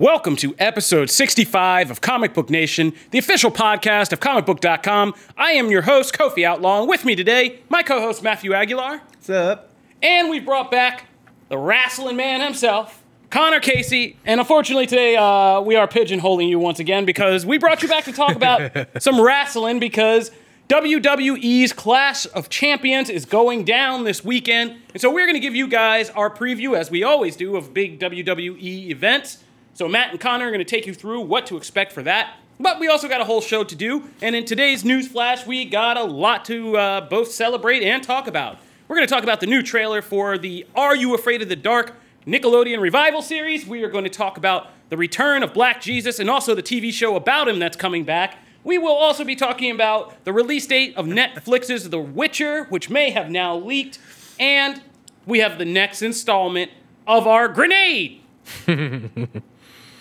Welcome to episode 65 of Comic Book Nation, the official podcast of comicbook.com. I am your host, Kofi Outlaw. With me today, my co host, Matthew Aguilar. What's up? And we've brought back the wrestling man himself, Connor Casey. And unfortunately, today uh, we are pigeonholing you once again because we brought you back to talk about some wrestling because WWE's Clash of Champions is going down this weekend. And so we're going to give you guys our preview, as we always do, of big WWE events. So Matt and Connor are going to take you through what to expect for that. But we also got a whole show to do. And in today's news flash, we got a lot to uh, both celebrate and talk about. We're going to talk about the new trailer for the Are You Afraid of the Dark Nickelodeon Revival series. We are going to talk about the return of Black Jesus and also the TV show about him that's coming back. We will also be talking about the release date of Netflix's The Witcher, which may have now leaked. And we have the next installment of our grenade.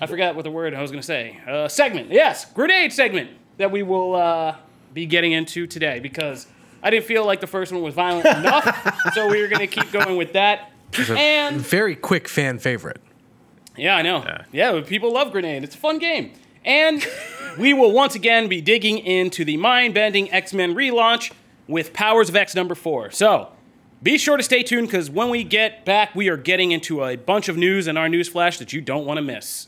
I forgot what the word I was going to say. Uh, segment, yes, grenade segment that we will uh, be getting into today because I didn't feel like the first one was violent enough, so we are going to keep going with that. And Very quick fan favorite. yeah, I know. Yeah, but people love Grenade. It's a fun game. And we will once again be digging into the mind bending X Men relaunch with Powers of X number four. So be sure to stay tuned because when we get back, we are getting into a bunch of news in our news flash that you don't want to miss.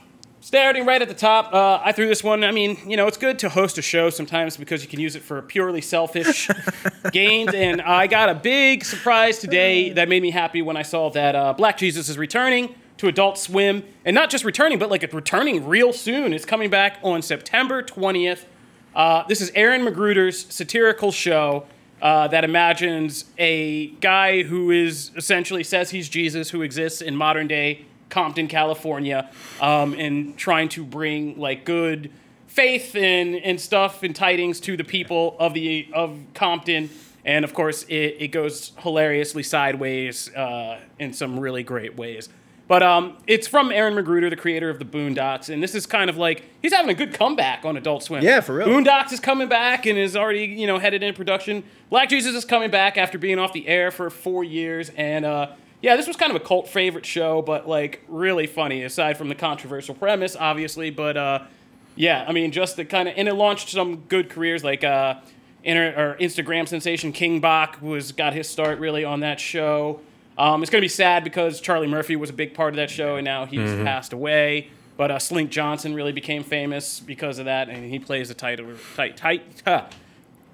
starting right at the top, uh, I threw this one. I mean, you know, it's good to host a show sometimes because you can use it for purely selfish gains. And I got a big surprise today that made me happy when I saw that uh, Black Jesus is returning to Adult Swim, and not just returning, but like it's returning real soon. It's coming back on September 20th. Uh, this is Aaron McGruder's satirical show. Uh, that imagines a guy who is essentially says he's Jesus, who exists in modern day Compton, California, um, and trying to bring like good faith and, and stuff and tidings to the people of the of Compton. And of course, it, it goes hilariously sideways uh, in some really great ways. But um, it's from Aaron McGruder, the creator of the Boondocks, and this is kind of like he's having a good comeback on Adult Swim. Yeah, for real. Boondocks is coming back and is already you know headed in production. Black Jesus is coming back after being off the air for four years, and uh, yeah, this was kind of a cult favorite show, but like really funny aside from the controversial premise, obviously. But uh, yeah, I mean, just the kind of and it launched some good careers like uh, inter, or Instagram sensation King Bach was got his start really on that show. Um, it's gonna be sad because Charlie Murphy was a big part of that show, and now he's passed away. But uh, Slink Johnson really became famous because of that, and he plays a title tight tight. Huh.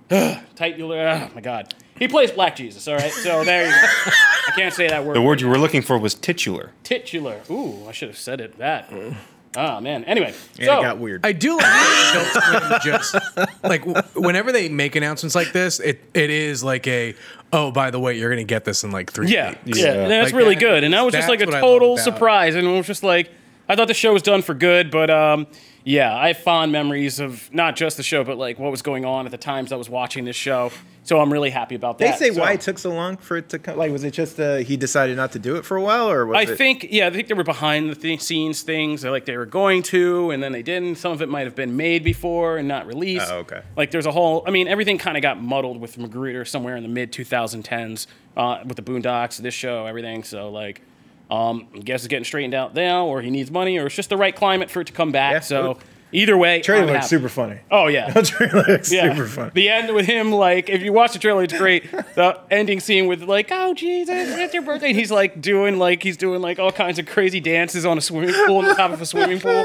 titular. Oh my God, he plays Black Jesus. All right, so there you go. I can't say that word. The word you were looking for was titular. titular. Ooh, I should have said it that. Oh man. Anyway, And so it got weird. I do like that Adult Swim just like w- whenever they make announcements like this, it it is like a oh by the way you're gonna get this in like three yeah, weeks. yeah, and that's Like really that- good. And that was just like that's a what I love total about- surprise, and it was just like I thought the show was done for good, but um, yeah, I have fond memories of not just the show, but like what was going on at the times I was watching this show. So I'm really happy about that. They say So- why it took so long for it to come. Like, was it just uh, he decided not to do it for a while, or was I it? think, yeah, I think they were behind the th- scenes things. Like they were going to, and then they didn't. Some of it might have been made before and not released. Oh, okay. Like there's a whole. I mean, everything kind of got muddled with McGruder somewhere in the mid 2010s uh, with the Boondocks, this show, everything. So like, um, I guess it's getting straightened out now, or he needs money, or it's just the right climate for it to come back. Yeah, so. Either way, Trailer I'm looks happy. super funny. Oh yeah, trailer looks yeah. super funny. The end with him, like, if you watch the trailer, it's great. The ending scene with like, oh Jesus, it's your birthday. And he's like doing like he's doing like all kinds of crazy dances on a swimming pool on the top of a swimming pool.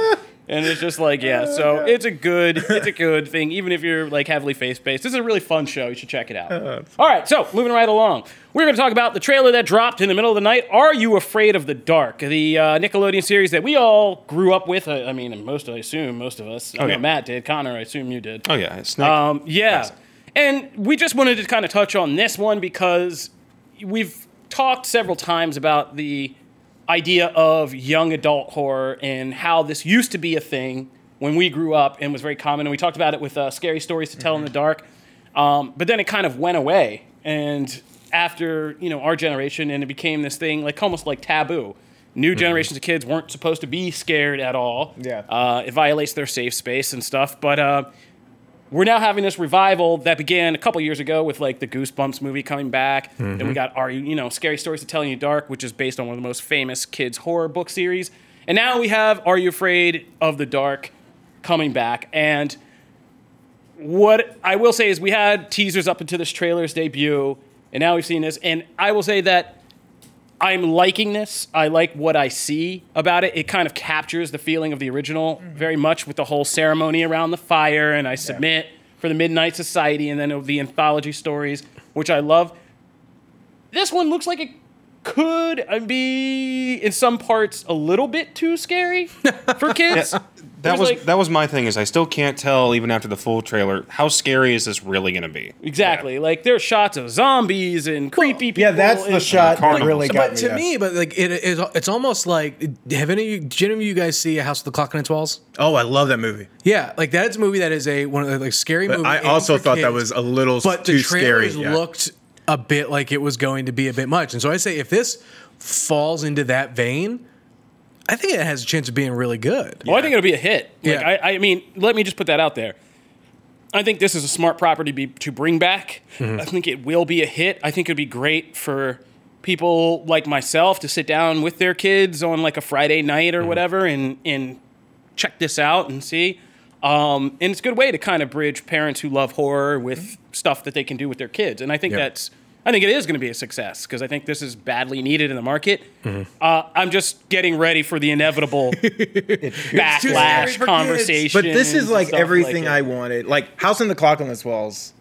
And it's just like, yeah, so it's a good, it's a good thing, even if you're like heavily face based. This is a really fun show. You should check it out. All right, so moving right along, we're going to talk about the trailer that dropped in the middle of the night. Are you afraid of the dark? The uh, Nickelodeon series that we all grew up with. I I mean, most, I assume, most of us. I know yeah. Matt did. Connor, I assume you did. Oh yeah, Snake. Um, yeah. And we just wanted to kind of touch on this one because we've talked several times about the idea of young adult horror and how this used to be a thing when we grew up and was very common. And we talked about it with uh, Scary Stories to Tell in the Dark. Um, but then it kind of went away. And after, you know, our generation, and it became this thing like almost like taboo. New generations of kids weren't supposed to be scared at all. Yeah. Uh, it violates their safe space and stuff. But uh, we're now having this revival that began a couple years ago with like the Goosebumps movie coming back. Then we got Are You, you know, Scary Stories to Tell in the Dark, which is based on one of the most famous kids horror book series. And now we have Are You Afraid of the Dark coming back. And what I will say is we had teasers up into this trailer's debut, and now we've seen this. And I will say that I'm liking this. I like what I see about it. It kind of captures the feeling of the original mm-hmm. very much with the whole ceremony around the fire, and I submit for the Midnight Society, and then the anthology stories, which I love. This one looks like it could be in some parts a little bit too scary for kids. That was like- that was my thing. Is I still can't tell even after the full trailer how scary is this really going to be? Exactly. Like there's shots of zombies and creepy people. Yeah, that's the and- shot that really got But me. to yeah. me, but like it is, it's almost like have any of you, did any of you guys see a House with the Clock on its walls? oh, I love that movie. Yeah, like that is a movie that is a one of the like scary But movie. I also for thought that was a little but too the scary. trailers yeah. looked a bit like it was going to be a bit much, and so I say if this falls into that vein, I think it has a chance of being really good. Well, I think it'll be a hit. Like, Yeah. I, I mean, let me just put that out there. I think this is a smart property be, to bring back. Mm-hmm. I think it will be a hit. I think it'd be great for people like myself to sit down with their kids on like a Friday night or Mm-hmm. whatever and and check this out and see. Um, and it's a good way to kind of bridge parents who love horror with stuff that they can do with their kids. And I think Mm-hmm. Yeah. that's I think it is going to be a success because I think this is badly needed in the market. Mm-hmm. Uh, I'm just getting ready for the inevitable backlash conversation. But this is like everything I wanted. Like House on the Clock on its Walls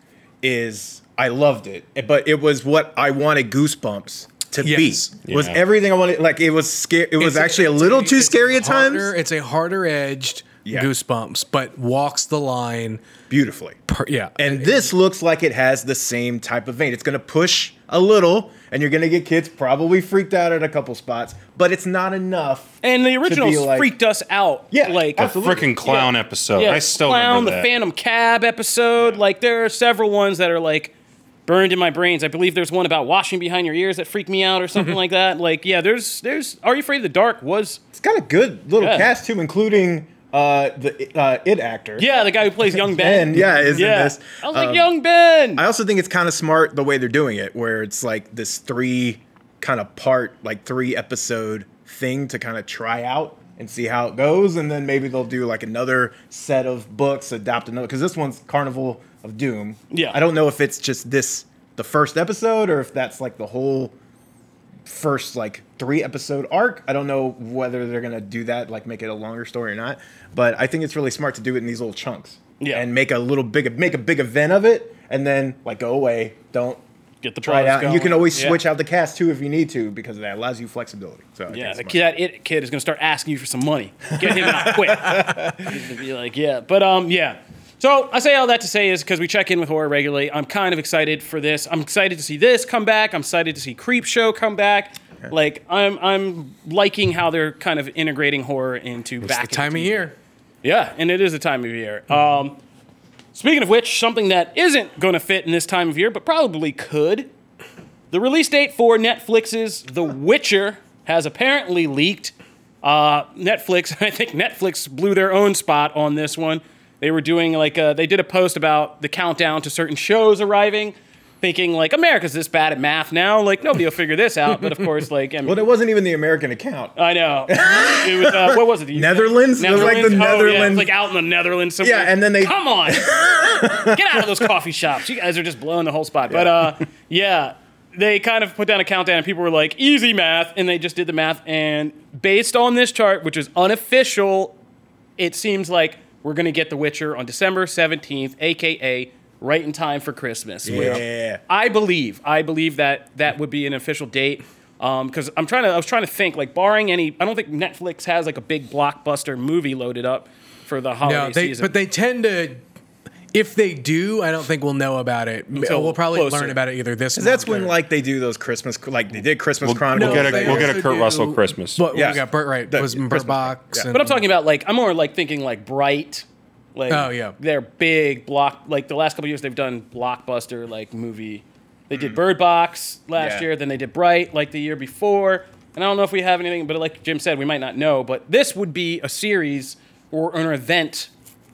is I loved it, but it was what I wanted Goosebumps to Yes. be. Was everything I wanted. Like it was scary. It was It's actually a it's little too scary at times. It's a harder edged Yeah. goosebumps, but walks the line. Beautifully. Per, yeah, And this looks like it has the same type of vein. It's going to push a little, and you're going to get kids probably freaked out at a couple spots, but it's not enough. And the originals like- freaked us out. Yeah, like absolutely. Freaking clown episode. yeah, I still clown, remember the. Phantom Cab episode. Like there are several ones that are like burned in my brains. I believe there's one about washing behind your ears that freaked me out or something mm-hmm. like that. Like yeah, there's there's Are You Afraid of the Dark was It's got a good little Yeah. cast too, including uh, the uh, it actor. yeah the guy who plays Young Ben. Ben, yeah, is in yeah. this. I was like Um, Young Ben. I also think it's kind of smart the way they're doing it, where it's like this three kind of part, like three episode thing to kind of try out and see how it goes, and then maybe they'll do like another set of books, adopt another. Because this one's Carnival of Doom. Yeah. I don't know if it's just this the first episode or if that's like the whole first like three episode arc. I don't know whether they're gonna do that, like make it a longer story or not. But I think it's really smart to do it in these little chunks. Yeah. And make a little big make a big event of it and then like go away. Don't Get the try it out. And you can always Yeah. switch out the cast too if you need to because that allows you flexibility. So I Yeah, the kid, that it kid is gonna start asking you for some money. Get him out quick. He's gonna be like, yeah, but um, yeah. So I say all that to say is because we check in with horror regularly. I'm kind of excited for this. I'm excited to see this come back. I'm excited to see Creep Show come back. Like I'm, I'm liking how they're kind of integrating horror into back. it's back the time of year. Yeah, and it is a time of year. Um, speaking of which, something that isn't going to fit in this time of year, but probably could. The release date for Netflix's The Witcher has apparently leaked. Uh, Netflix, I think Netflix blew their own spot on this one. They were doing like a, they did a post about the countdown to certain shows arriving, thinking like America's this bad at math now, like nobody will figure this out. But of course, like I mean, Well, it wasn't even the American account. I know it was uh, what was it? The Netherlands? It was like the Oh, yeah, it was Netherlands. like out in the Netherlands. Somewhere. Yeah, and then they- come on, get out of those coffee shops. You guys are just blowing the whole spot. But uh, yeah, they kind of put down a countdown, and people were like, "Easy math," and they just did the math. And based on this chart, which is unofficial, it seems like we're gonna get The Witcher on December seventeenth, aka right in time for Christmas. which Yeah. I believe. I believe that that would be an official date. Um, because I'm trying to, I was trying to think, like, barring any, I don't think Netflix has like a big blockbuster movie loaded up for the holiday No, they, season. but they tend to. If they do, I don't think we'll know about it. Until we'll probably closer. learn about it either this. 'Cause that's when like they do those Christmas, like they did Christmas We'll, Chronicles. we'll get a we'll get a Kurt do- Russell Christmas. What Yeah. we got? Burt, right? The was Bird Box. yeah. and- but I'm talking about like I'm more like thinking like Bright. Like, Oh, yeah. they're big block. Like the last couple years, they've done blockbuster like movie. They did Bird Box last Yeah. year, then they did Bright like the year before. And I don't know if we have anything, but like Jim said, we might not know. But this would be a series or an event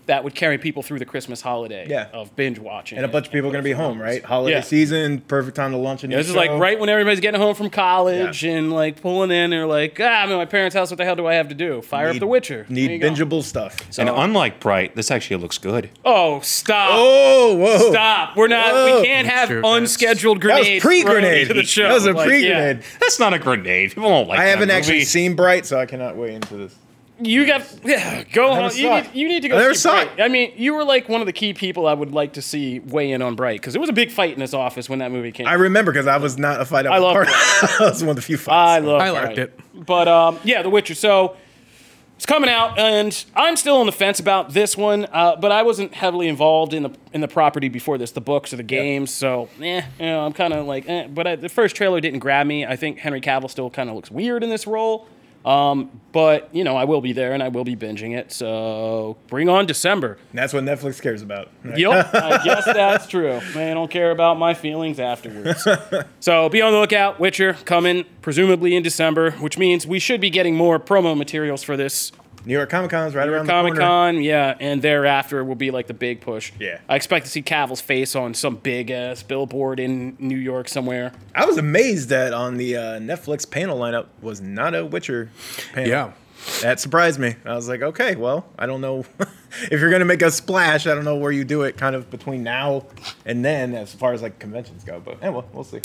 that would carry people through the Christmas holiday Yeah. of binge watching. and a bunch of people are gonna be home, right? Holiday Yeah. season, perfect time to launch a new Yeah, this is like right when everybody's getting home from college Yeah. and like pulling in. They're like, ah, I'm at my parents' house. What the hell do I have to do? Fire up The Witcher. There you Need go. bingeable stuff. and unlike Bright, this actually looks good. Oh, stop. Oh, whoa! Stop. We're not, Whoa. we can't have True, that's- unscheduled That was pre-grenade. thrown the show. That was a Like, pre-grenade. That's not a grenade. People don't like. I that haven't actually seen Bright, so I cannot weigh into this. Yeah. You got, yeah, go never on. You need, you need to I go never see saw Bright. it. I mean, you were like one of the key people I would like to see weigh in on Bright because it was a big fight in this office when that movie came I remember because I was not a fight. I love part. that was one of the few fights. I love I liked Bright. it. But um, yeah, The Witcher. So it's coming out, and I'm still on the fence about this one. Uh, but I wasn't heavily involved in the in the property before this, the books or the games. So eh, you know, I'm kind of like, eh. But I, the first trailer didn't grab me. I think Henry Cavill still kind of looks weird in this role. Um, but you know, I will be there and I will be binging it. So bring on December. And that's what Netflix cares about. right? Yep, I guess that's true. They don't care about my feelings afterwards. so be on the lookout. Witcher coming presumably in December, which means we should be getting more promo materials for this New York Comic Con's right New around Comic the corner. Con. Yeah, and thereafter will be like the big push. Yeah. I expect to see Cavill's face on some big ass billboard in New York somewhere. I was amazed that on the uh, Netflix panel lineup was not a Witcher panel. Yeah. That surprised me. I was like, okay, well, I don't know if you're gonna make a splash. I don't know where you do it, kind of between now and then, as far as like conventions go. But eh, well, we'll see.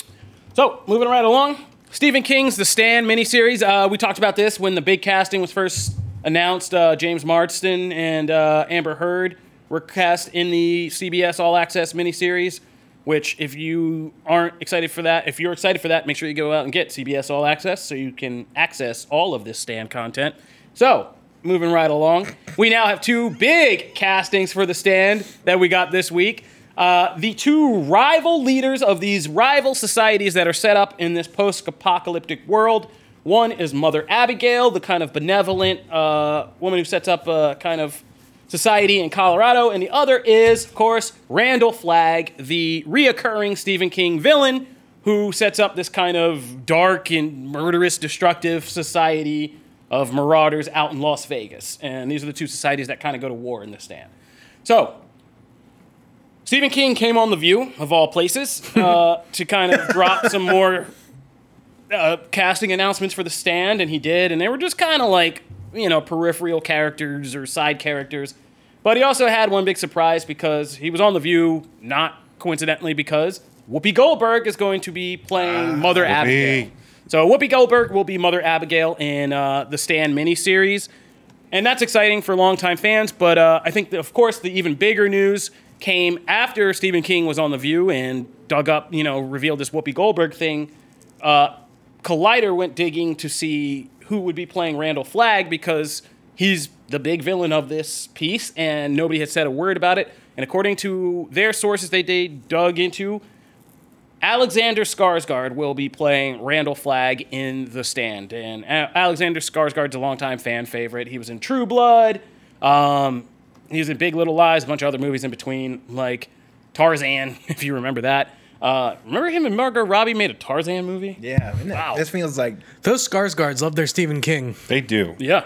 So, moving right along, Stephen King's The Stand miniseries. Uh, we talked about this when the big casting was first announced. Uh, James Marsden and uh, Amber Heard were cast in the CBS All Access miniseries. Which, if you aren't excited for that, if you're excited for that, make sure you go out and get CBS All Access so you can access all of this stand content. So, moving right along, we now have two big castings for the stand that we got this week. Uh, the two rival leaders of these rival societies that are set up in this post apocalyptic world. One is Mother Abigail, the kind of benevolent uh, woman who sets up a kind of society in Colorado, and the other is, of course, Randall Flagg, the reoccurring Stephen King villain who sets up this kind of dark and murderous, destructive society of marauders out in Las Vegas. And these are the two societies that kind of go to war in this stand. So, Stephen King came on The View, of all places, uh, to kind of drop some more uh, casting announcements for the stand, and he did, and they were just kind of like, you know, peripheral characters or side characters. But he also had one big surprise because he was on The View, not coincidentally, because Whoopi Goldberg is going to be playing Mother Abigail. So Whoopi Goldberg will be Mother Abigail in uh, the Stand miniseries. And that's exciting for longtime fans, but uh, I think, that, of course, the even bigger news came after Stephen King was on The View and dug up, you know, revealed this Whoopi Goldberg thing. Uh, Collider went digging to see who would be playing Randall Flagg because he's the big villain of this piece, and nobody had said a word about it. And according to their sources, they, they dug into Alexander Skarsgård will be playing Randall Flagg in The Stand, and A- Alexander Skarsgård's a longtime fan favorite. He was in True Blood. Um, he was in Big Little Lies, a bunch of other movies in between, like Tarzan, if you remember that. Uh, remember him and Margot Robbie made a Tarzan movie? Yeah, Wow. this feels like Those Skarsgårds love their Stephen King. They do. Yeah.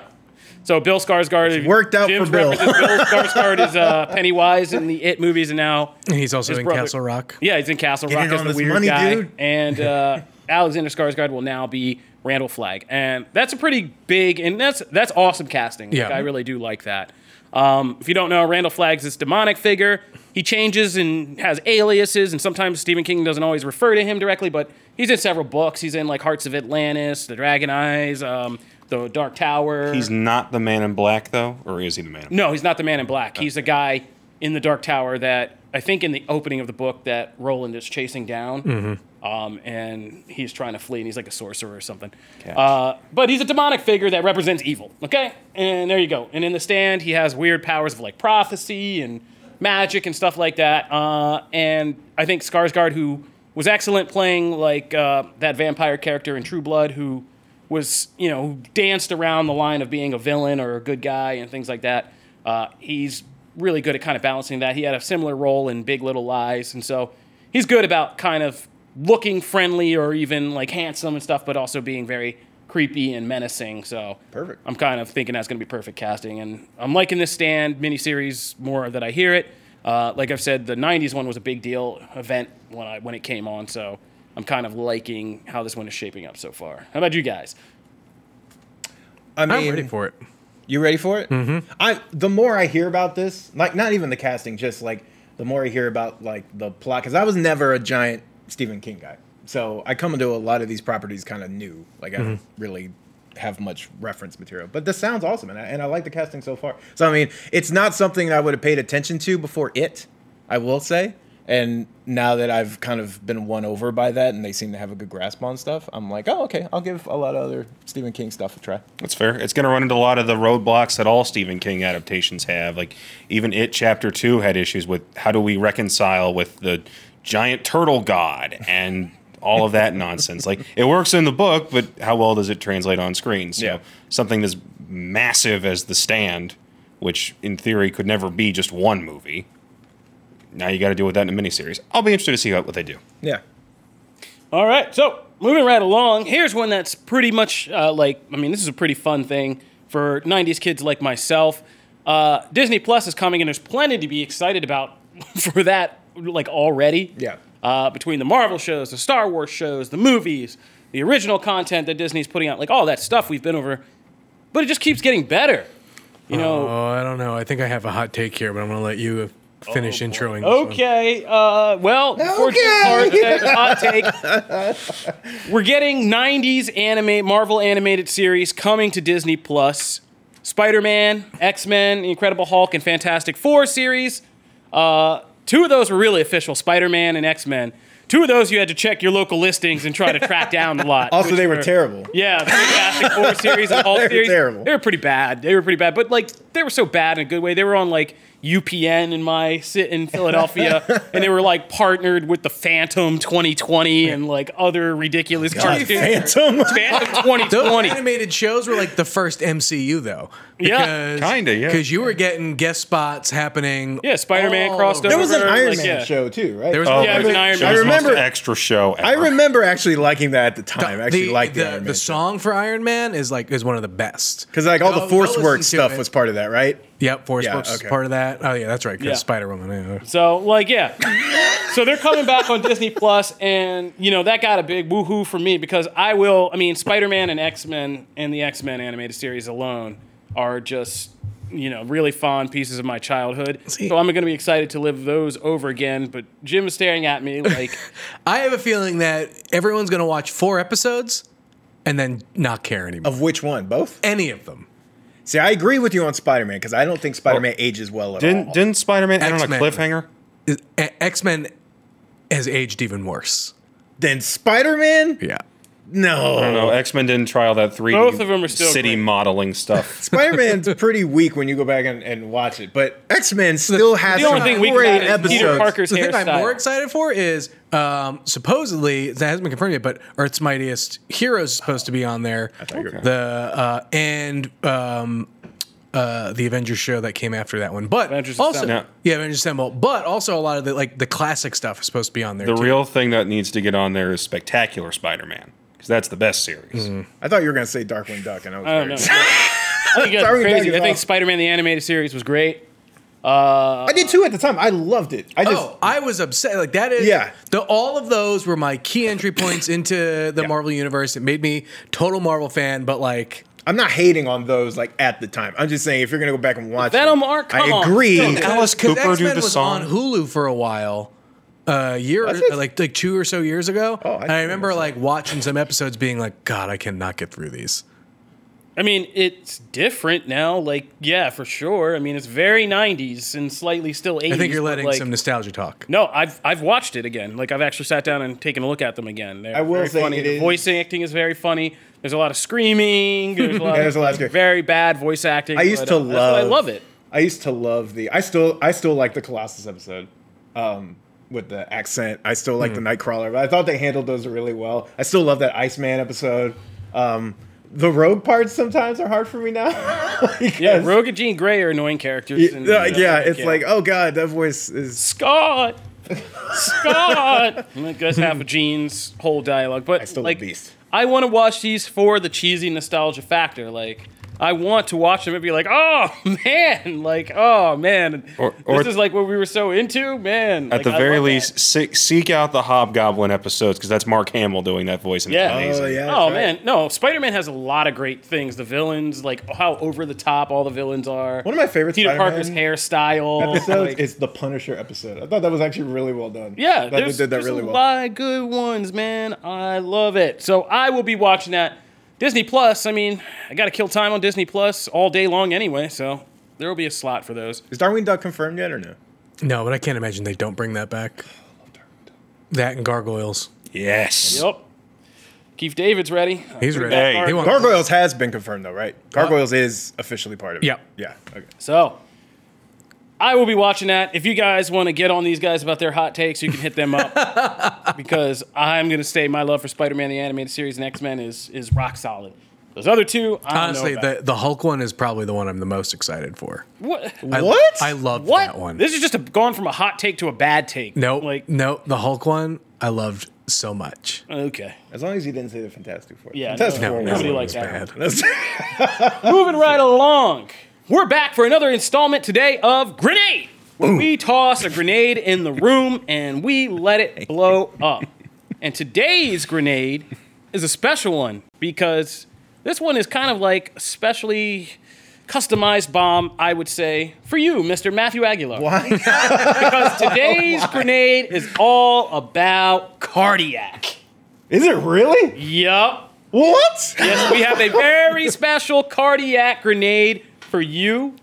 So Bill Skarsgård worked out Jim's for Bill. references Bill Skarsgård is uh, Pennywise in the It movies, and now And he's also His in brother- Castle Rock. yeah, he's in Castle Rock in as on the this weird money, guy, dude. and uh, Alexander Skarsgård will now be Randall Flagg, and that's a pretty big and that's that's awesome casting. Like, Yeah. I really do like that. Um, if you don't know, Randall Flagg's this demonic figure. He changes and has aliases, and sometimes Stephen King doesn't always refer to him directly, but he's in several books. He's in like Hearts of Atlantis, The Dragon Eyes, um, The Dark Tower. He's not the man in black, though, or is he the man? in Black? No, he's not the man in black. He's the guy in the Dark Tower that I think in the opening of the book that Roland is chasing down. Um, and he's trying to flee, and he's like a sorcerer or something. Uh, but he's a demonic figure that represents evil. Okay, and there you go. And in the stand, he has weird powers of like prophecy and magic and stuff like that. Uh, and I think Skarsgård, who was excellent playing like uh, that vampire character in True Blood, who was you know danced around the line of being a villain or a good guy and things like that. Uh, he's really good at kind of balancing that. He had a similar role in Big Little Lies, and so he's good about kind of looking friendly or even like handsome and stuff, but also being very creepy and menacing. So Perfect. I'm kind of thinking that's going to be perfect casting, and I'm liking this stand miniseries more that I hear it. Uh, like I've said, the '90s one was a big deal event when I when it came on, so I'm kind of liking how this one is shaping up so far. How about you guys? I mean, I'm ready for it. You ready for it? Mm-hmm. I the more I hear about this, like not even the casting, just like the more I hear about like the plot, because I was never a giant Stephen King guy, so I come into a lot of these properties kind of new. Like I don't mm-hmm. really have much reference material, but this sounds awesome, and I, and I like the casting so far. So I mean, it's not something that I would have paid attention to before it. I will say. And now that I've kind of been won over by that, and they seem to have a good grasp on stuff, I'm like, oh, okay, I'll give a lot of other Stephen King stuff a try. That's fair. It's going to run into a lot of the roadblocks that all Stephen King adaptations have. Like even It Chapter Two had issues with how do we reconcile with the giant turtle god and all of that nonsense. Like it works in the book, but how well does it translate on screen? So Yeah. something as massive as The Stand, which in theory could never be just one movie. Now you got to deal with that in a miniseries. I'll be interested to see what, what they do. Yeah. All right, so moving right along, here's one that's pretty much uh, like, I mean, this is a pretty fun thing for 90s kids like myself. Uh, Disney Plus is coming, and there's plenty to be excited about for that, like already. Yeah. Uh, between the Marvel shows, the Star Wars shows, the movies, the original content that Disney's putting out, like all that stuff we've been over, but it just keeps getting better. You know, Oh, I don't know. I think I have a hot take here, but I'm going to let you finish introing. Okay. Uh, well, Okay. Jim's hot take, hot take, we're getting '90s anime Marvel animated series coming to Disney Plus. Spider-Man, X-Men, Incredible Hulk, and Fantastic Four series. Uh, two of those were really official: Spider-Man and X-Men. Two of those you had to check your local listings and try to track down a lot. Also, they were terrible. yeah, the Fantastic Four series and Hulk They were series. terrible. They were pretty bad. They were pretty bad, but like they were so bad in a good way. They were on like UPN in my sit in Philadelphia, and they were like partnered with the Phantom 2020 and like other ridiculous cartoons. Phantom. Phantom Those 2020. animated shows were like the first MCU, though. Yeah. Kinda, yeah. Because you were getting guest spots happening. Yeah, Spider-Man all crossed over. over. There was an Iron like, Man yeah. show too, right? There was- Oh, Yeah, it was an Iron Man. I the most remember- extra show. I remember actually liking that at the time. I actually liked the, the, Iron Man the song for Iron Man is like is one of the best. because like all Go- the Force work stuff it. was part of that, right? Yep, Force Yeah, is okay. part of that. Oh yeah, that's right. Because Yeah. Spider Woman. Yeah. So like yeah, so they're coming back on Disney Plus, and you know that got a big woohoo for me because I will. I mean, Spider Man and X Men and the X Men animated series alone are just you know really fond pieces of my childhood. See- so I'm going to be excited to live those over again. But Jim is staring at me like, I have a feeling that everyone's gonna watch four episodes and then not care anymore. Of which one? Both? Any of them. See, I agree with you on Spider Man because I don't think Spider Man ages well at Didn't all. didn't Spider Man end on a X-Men. cliffhanger? X Men has aged even worse. then Spider Man? Yeah. No. I don't know. X Men didn't try all that 3D Both of 'em are still city great. modeling stuff. Spider Man's pretty weak when you go back and, and watch it, but X Men still has the only some thing weak great about it is Peter episodes. Parker's The thing I'm more excited for is um, supposedly that hasn't been confirmed yet, but Earth's Mightiest Heroes is supposed to be on there. you were- The uh, and um, uh, the Avengers show that came after that one, but Avengers also Assemble. yeah, Avengers Assemble, but also a lot of the like the classic stuff is supposed to be on there. The too. real thing that needs to get on there is Spectacular Spider Man because that's the best series. I thought you were going to say Darkwing Duck, and I was I don't very know. I think you guys Darkwing crazy. is I think awesome. Spider-Man the animated series was great. Uh, I did too at the time. I loved it. I just Oh, I was upset. Like that is Yeah. The all of those were my key entry points into the Yeah. Marvel universe. It made me total Marvel fan. But like, I'm not hating on those like at the time. I'm just saying if you're gonna go back and watch Venom it, arc, come I on. agree. Still good. Alice because Cooper do X-Men the was song. on Hulu for a while. A year, Was it? like like two or so years ago, Oh, I and I remember like watching some episodes, being like, "God, I cannot get through these." I mean, it's different now. Like, yeah, for sure. I mean, it's very '90s and slightly still '80s. I think you're letting like, some nostalgia talk. No, I've I've watched it again. Like I've actually sat down and taken a look at them again. They're I will very say funny. it the is- voice acting is very funny. There's a lot of screaming. There's a lot, Yeah, there's of, a lot of very bad voice acting. I used but, to uh, that's I love. love it. I used to love the. I still. I still like the Colossus episode, um, with the accent. I still Hmm. like the Nightcrawler. But I thought they handled those really well. I still love that Iceman episode. Um, the rogue parts sometimes are hard for me now. Yeah, Rogue and Jean Grey are annoying characters. Yeah, and, yeah, like, it's like, oh god, that voice is. Scott, Scott. Goes half of Jean's whole dialogue, but I still like, love Beast. I want to watch these for the cheesy nostalgia factor. Like, I want to watch them and be like, oh man, like, oh man, Or- or- this is like what we were so into, man. At Like, the I very least, se- seek out the Hobgoblin episodes because that's Mark Hamill doing that voice. And Yeah. it's amazing. Oh yeah. Oh that's right. man, no! Spider Man has a lot of great things. The villains, like how over the top all the villains are. One of my favorite Peter Spider-Man Parker's hairstyle. episode like- is the Punisher episode. I thought that was actually really well done. Yeah, Thought they there's, did that there's really a well. lot of good ones, man. I love it. So I will be watching that. Disney Plus. I mean, I got to kill time on Disney Plus all day long anyway. So there will be a slot for those. Is Darkwing Duck confirmed yet or no? No, but I can't imagine they don't bring that back. That and gargoyles. Yes. Yep. Keith David's ready. He's ready. Hey. He wants- Gargoyles has been confirmed though, right? Uh, gargoyles is officially part of it. Yeah. Yeah. Okay. So I will be watching that. If you guys want to get on these guys about their hot takes, you can hit them up because I'm going to say my love for Spider-Man the animated series and X-Men is is rock solid. Those other two, I don't Honestly, know about. the the Hulk one is probably the one I'm the most excited for. what? I, What? I love that one. This is just a, gone from a hot take to a bad take. no, like no, the Hulk one I loved so much. okay. As long as you didn't say the Fantastic Four. Yeah, Fantastic no, Four. no, was- nobody likes was that bad. Moving right along. We're back for another installment today of Grenade. Where we toss a grenade in the room and we let it blow up. And today's grenade is a special one because this one is kind of like a specially customized bomb, I would say, for you, Mr. Matthew Aguilar. Why? Because today's grenade is all about cardiac. Is it really? Yup. What? Yes, we have a very special cardiac grenade for you.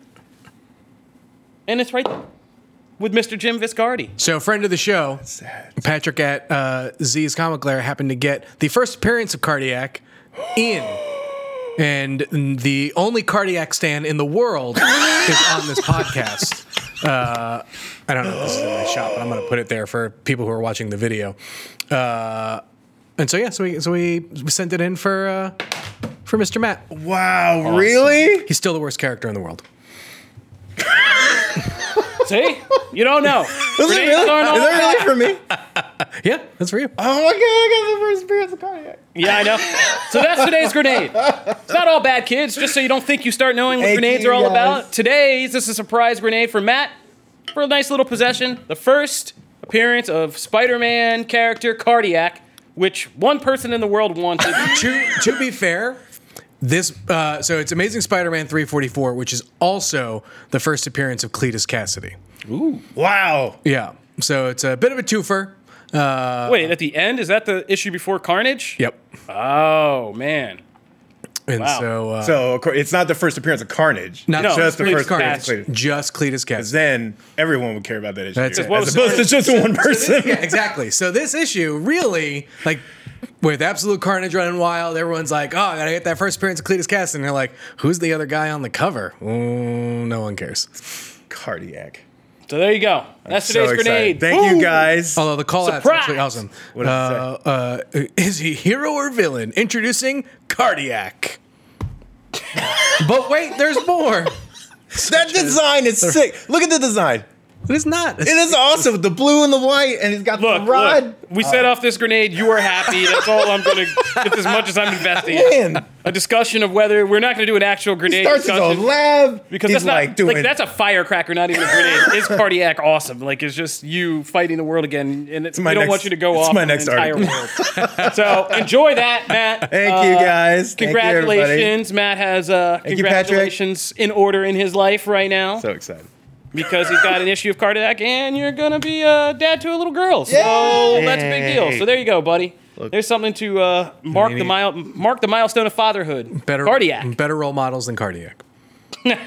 And it's right there with Mr. Jim Viscardi. So, friend of the show, Patrick at uh, Z's Comic Lair happened to get the first appearance of Cardiac in. And the only cardiac stand in the world is on this podcast. Uh, I don't know if this is in my shop, but I'm going to put it there for people who are watching the video. Uh, and so yeah, so we so we, we sent it in for uh, for Mr. Matt. Wow, really? He's still the worst character in the world. See? You don't know. Is it Grenades really? aren't Is that really for me? Yeah, that's for you. Oh my god, I got the first appearance of cardiac. Yeah, I know. So that's today's grenade. It's not all bad, kids, just so you don't think you start knowing what Thank grenades you, are all guys. about. Today's, this is a surprise grenade for Matt for a nice little possession. The first appearance of Spider Man character Cardiac, which one person in the world wanted. to to be fair, this uh, so it's Amazing Spider-Man 344, which is also the first appearance of Cletus Kasady. Wow. Yeah, so it's a bit of a twofer. Uh, Wait, at the end, is that the issue before Carnage? yep. Oh, man. And Wow. so, uh, So of course, it's not the first appearance of Carnage. Not it's No, just the Cletus first appearance Kasady. of Cletus. just Cletus Kasady. Then everyone would care about that issue. That's it. as opposed to just one person. yeah, exactly. So this issue really like. With absolute carnage running wild, everyone's like, "Oh, I gotta get that first appearance of Cletus Kasady." And they're like, "Who's the other guy on the cover?" Mm, no one cares. Cardiac. So there you go. That's So today's excited. grenade. Thank Boom. you guys. Although the call out's Surprise! actually awesome. What uh, uh, is he hero or villain? Introducing Cardiac. but wait, there's more. that design is sick. Look at the design. It is not. It is awesome. The blue and the white, and he's got Look, the rod. look, we set off this grenade. You are happy. That's all I'm going to. It's as much as I'm investing. in. Man, A discussion of whether we're not going to do an actual he grenade starts his discussion own lab because he's that's not like doing. like that's a firecracker, not even a grenade. Is cardiac awesome? Like it's just you fighting the world again, and it's, my don't next- want you to go it's off my on next the entire article. world. so enjoy that, Matt. Thank you, Uh, guys. Thank you, everybody. Congratulations, Matt has uh, Thank you, Patrick. congratulations in order in his life right now so excited. Because he's got an issue of cardiac, and you're gonna be a dad to a little girl. So Yay! that's a big deal. So there you go, buddy. There's something to uh, mark the mile, mark the milestone of fatherhood. better cardiac. better role models than cardiac.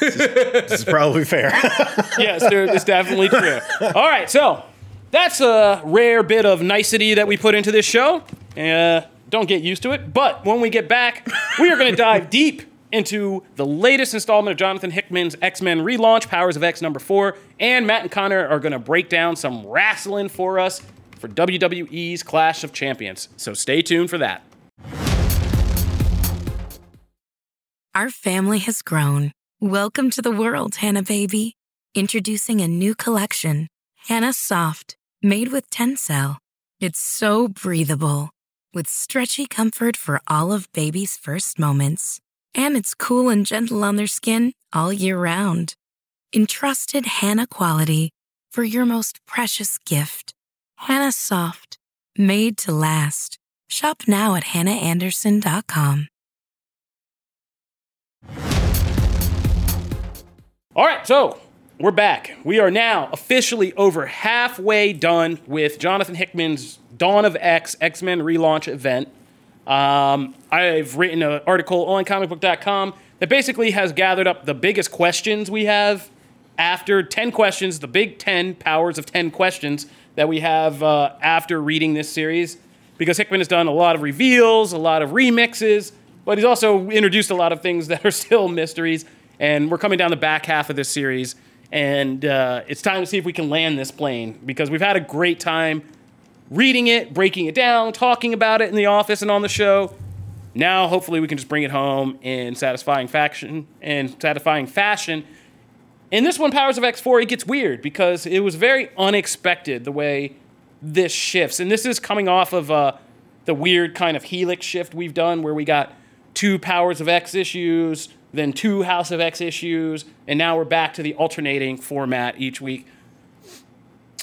This is probably fair. yes, there, it's definitely true. All right, so that's a rare bit of nicety that we put into this show. Uh, don't get used to it. But when we get back, we are going to dive deep into the latest installment of Jonathan Hickman's X Men relaunch, Powers of X number four. And Matt and Connor are going to break down some wrestling for us for WWE's Clash of Champions. So stay tuned for that. Our family has grown. Welcome to the world, Hanna baby. Introducing a new collection, Hanna Soft, made with Tencel. It's so breathable, with stretchy comfort for all of baby's first moments. And it's cool and gentle on their skin all year round. Entrusted Hanna quality for your most precious gift. Hanna Soft, made to last. Shop now at hannaandersson.com. All right, so we're back. We are now officially over halfway done with Jonathan Hickman's Dawn of X X Men relaunch event. Um, I've written an article on comicbook.com that basically has gathered up the biggest questions we have after 10 questions, the big 10 powers of 10 questions that we have uh, after reading this series. Because Hickman has done a lot of reveals, a lot of remixes, but he's also introduced a lot of things that are still mysteries. And we're coming down the back half of this series, and uh, it's time to see if we can land this plane because we've had a great time reading it, breaking it down, talking about it in the office and on the show. Now, hopefully, we can just bring it home in satisfying fashion and satisfying fashion. In this one, Powers of X4, it gets weird because it was very unexpected the way this shifts. And this is coming off of uh, the weird kind of helix shift we've done where we got two Powers of X issues, then two House of X issues, and now we're back to the alternating format each week.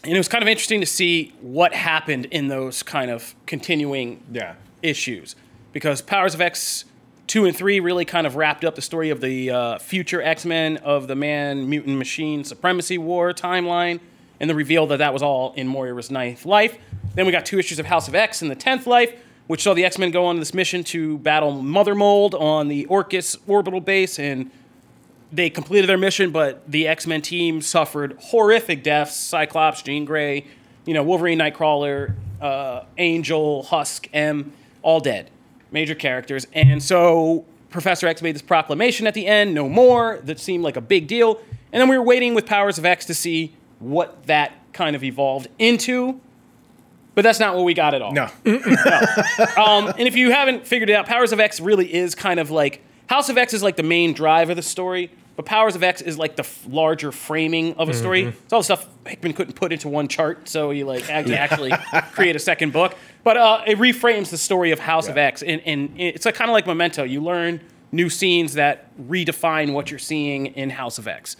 And it was kind of interesting to see what happened in those kind of continuing yeah. issues because Powers of X two and three really kind of wrapped up the story of the uh, future X Men of the Man Mutant Machine Supremacy War timeline, and the reveal that that was all in Moira's ninth life. Then we got two issues of House of X in the tenth life, which saw the X Men go on this mission to battle Mother Mold on the Orchis orbital base and they completed their mission, but the X Men team suffered horrific deaths. Cyclops, Jean Grey, you know, Wolverine, Nightcrawler, uh, Angel, Husk, M, all dead, major characters. And so Professor X made this proclamation at the end, no more, that seemed like a big deal. And then we were waiting with Powers of X to see what that kind of evolved into. But that's not what we got at all. No. Um, and if you haven't figured it out, Powers of X really is kind of like House of X is like the main drive of the story, but Powers of X is like the f- larger framing of a story. It's all the stuff Hickman couldn't put into one chart, so he like had to actually create a second book. But uh, it reframes the story of House of X, and, and it's like kind of like Memento. You learn new scenes that redefine what you're seeing in House of X.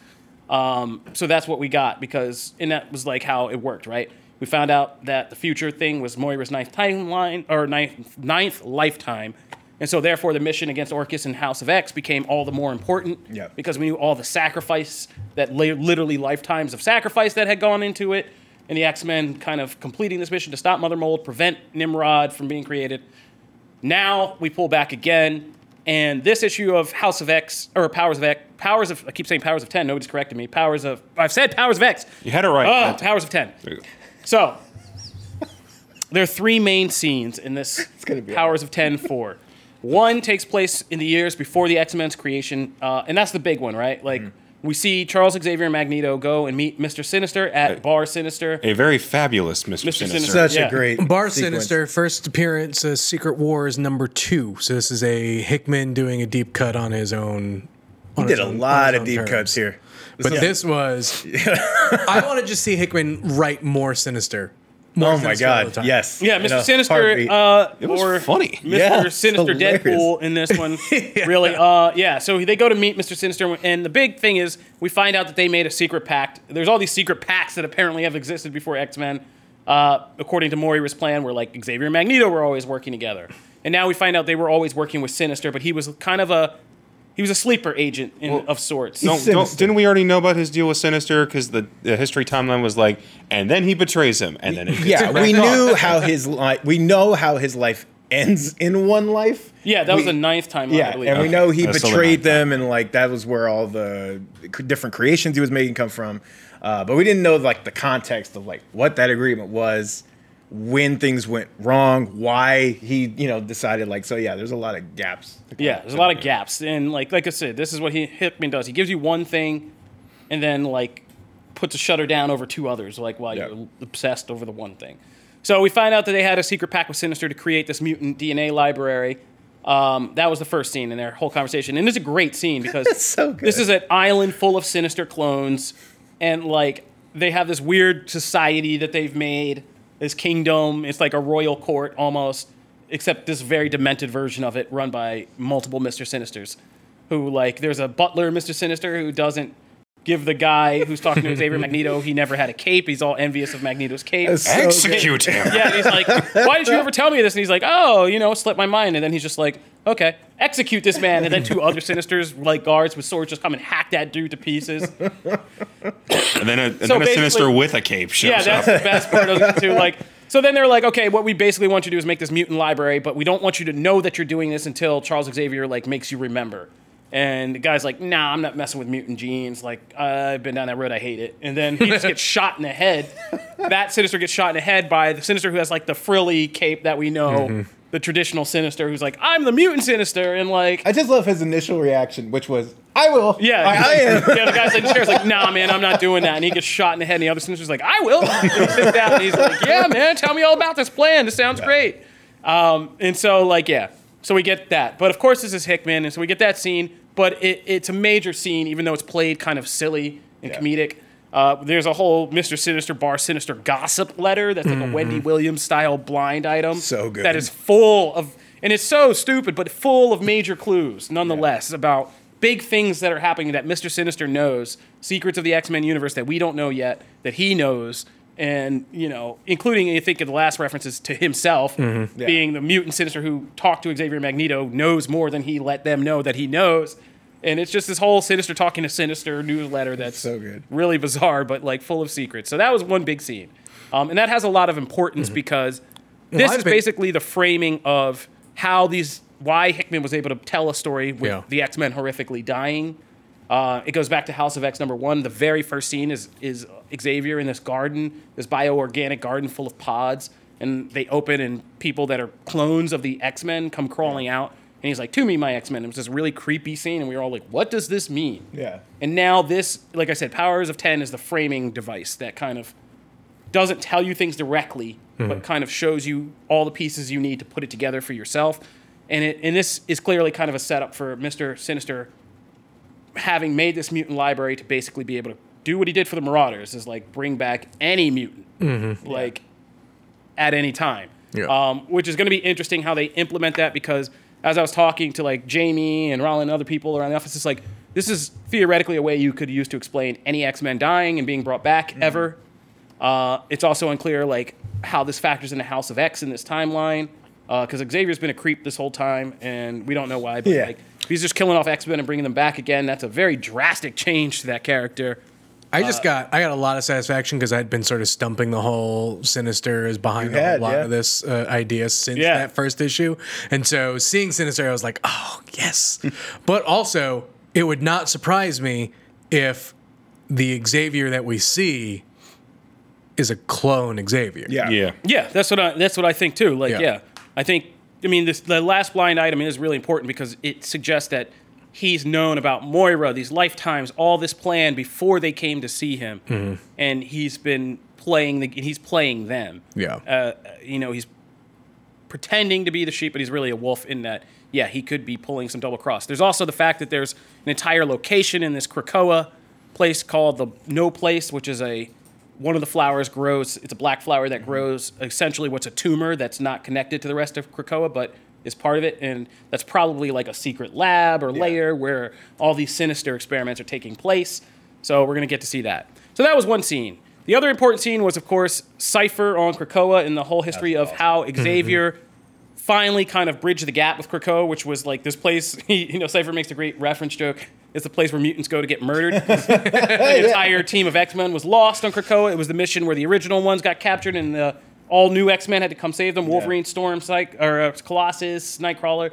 Um, so that's what we got because, and that was like how it worked, right? We found out that the future thing was Moira's ninth timeline or ninth, ninth lifetime, and so therefore the mission against Orchis and House of X became all the more important Yeah. because we knew all the sacrifice that li- literally lifetimes of sacrifice that had gone into it, and the X Men kind of completing this mission to stop Mother Mold, prevent Nimrod from being created. Now we pull back again, and this issue of House of X or Powers of X, Powers of I keep saying Powers of Ten. Nobody's corrected me. Powers of I've said Powers of X. You had it right. Oh, Powers of Ten. There you go. So there are three main scenes in this Powers of Ten four. One takes place in the years before the X Men's creation, uh, and that's the big one, right? Like we see Charles Xavier and Magneto go and meet Mister Sinister at Bar Sinister. A very fabulous Mr. Mr. Sinister. Sinister. Such Yeah. a great Bar sequence. Sinister, first appearance, uh, Secret Wars number two. So this is a Hickman doing a deep cut on his own. He did his a own- lot of deep terms. cuts here. but this was. I want to just see Hickman write more sinister. More Oh my Sinister god! Yes. Yeah, Mr. Sinister, uh, It was or funny. Mr. Yeah, Sinister hilarious. Deadpool in this one. Really, uh, yeah. So they go to meet Mr. Sinister, and the big thing is we find out that they made a secret pact. There's all these secret pacts that apparently have existed before X Men, uh, according to Moira's plan, where like Xavier and Magneto were always working together, and now we find out they were always working with Sinister, but he was kind of a he was a sleeper agent in, of sorts. Don't, don't, didn't we already know about his deal with Sinister? Because the, the history timeline was like, and then he betrays him, and then it yeah, we knew how his life. We know how his life ends in one life. yeah, that was We- the ninth time. I Yeah, believe. and we know he That's betrayed them, and like that was where all the c- different creations he was making come from. Uh, but we didn't know like the context of like what that agreement was, when things went wrong, why he you know decided like so. Yeah, there's a lot of gaps. Yeah, there's a lot of gaps, and like like I said, this is what he Hickman does. He gives you one thing, and then like puts a shutter down over two others, like while Yeah. you're obsessed over the one thing. So we find out that they had a secret pact with Sinister to create this mutant DNA library. Um, that was the first scene in their whole conversation, and it's a great scene because so this is an island full of Sinister clones, and like they have this weird society that they've made, this kingdom. It's like a royal court almost, except this very demented version of it, run by multiple Mister Sinisters, who like there's a butler, Mister Sinister, who doesn't give the guy who's talking to Xavier Magneto. He never had a cape. He's all envious of Magneto's cape. It's so good. Execute him. Yeah, he's like, "Why didn't you ever tell me this?" And he's like, "Oh, you know, it slipped my mind." And then he's just like, "Okay, execute this man." And then two other Sinisters, like guards with swords, just come and hack that dude to pieces. And then a, and So then a Sinister with a cape shows Yeah, that's up. the best part of it too. Like, so then they're like, "Okay, what we basically want you to do is make this mutant library, but we don't want you to know that you're doing this until Charles Xavier like makes you remember." And the guy's like, "Nah, I'm not messing with mutant genes. Like, I've been down that road. I hate it." And then he just gets shot in the head. That Sinister gets shot in the head by the Sinister who has like the frilly cape that we know, the traditional Sinister, who's like, "I'm the mutant Sinister," and like, I just love his initial reaction, which was, "I will." yeah, I, I am. yeah, the guy's in the chair's like, nah, man, I'm not doing that. And he gets shot in the head, and the other sinister's like, I will. And he sits down and he's like, yeah, man, tell me all about this plan. This sounds great. Um, and so, like, yeah. So we get that. But of course, this is Hickman, and so we get that scene. But it, it's a major scene, even though it's played kind of silly and Yeah. comedic. Uh, there's a whole Mr. Sinister Bar Sinister gossip letter that's like a Wendy Williams style blind item. So good. That is full of, and it's so stupid, but full of major clues nonetheless about big things that are happening that Mr. Sinister knows, secrets of the X Men universe that we don't know yet, that he knows. And, you know, including, I think, the last references to himself Yeah. being the mutant sinister who talked to Xavier Magneto, knows more than he let them know that he knows. And it's just this whole sinister talking to sinister newsletter that's so good. really bizarre, but like full of secrets. So that was one big scene. Um, and that has a lot of importance Mm-hmm. because this I've is been- basically the framing of how these why Hickman was able to tell a story with Yeah. the X Men horrifically dying. Uh, it goes back to House of X number one. The very first scene is is Xavier in this garden, this bioorganic garden full of pods, and they open and people that are clones of the X Men come crawling out, and he's like, "To me, my X Men." It was this really creepy scene, and we were all like, "What does this mean?" Yeah. And now this, like I said, Powers of Ten is the framing device that kind of doesn't tell you things directly, but kind of shows you all the pieces you need to put it together for yourself. And it and this is clearly kind of a setup for Mister Sinister having made this mutant library to basically be able to do what he did for the Marauders, is like bring back any mutant, like at any time. Yeah. Um, which is going to be interesting how they implement that because as I was talking to like Jamie and Rollin and other people around the office, it's like this is theoretically a way you could use to explain any X Men dying and being brought back ever. Uh, it's also unclear like how this factors into House of X in this timeline because Xavier's been a creep this whole time and we don't know why. But Yeah. like if he's just killing off X Men and bringing them back again. That's a very drastic change to that character. I Uh, just got I got a lot of satisfaction because I'd been sort of stumping the whole Sinister is behind You a lot yeah. of this uh, idea since Yeah. that first issue, and so seeing Sinister, I was like, oh yes. but also, it would not surprise me if the Xavier that we see is a clone Xavier. Yeah. Yeah. Yeah, that's what I that's what I think too. Like, Yeah. yeah, I think I mean this the last blind item is really important because it suggests that he's known about Moira these lifetimes, all this plan before they came to see him, Mm-hmm. and he's been playing the he's playing them. Yeah. uh, you know he's pretending to be the sheep, but he's really a wolf in that. Yeah, he could be pulling some double cross. There's also the fact that there's an entire location in this Krakoa place called the No Place, which is a one of the flowers grows. It's a black flower that grows essentially what's a tumor that's not connected to the rest of Krakoa, but is part of it, and that's probably like a secret lab or layer where all these sinister experiments are taking place. So we're gonna get to see that. So that was one scene. The other important scene was, of course, Cypher on Krakoa and the whole history of how Xavier finally kind of bridged the gap with Krakoa, which was like this place. He, you know, Cypher makes a great reference joke. It's the place where mutants go to get murdered. the entire team of X Men was lost on Krakoa. It was the mission where the original ones got captured, and the all new X Men had to come save them. Wolverine, Storm, Psych, or uh, Colossus, Nightcrawler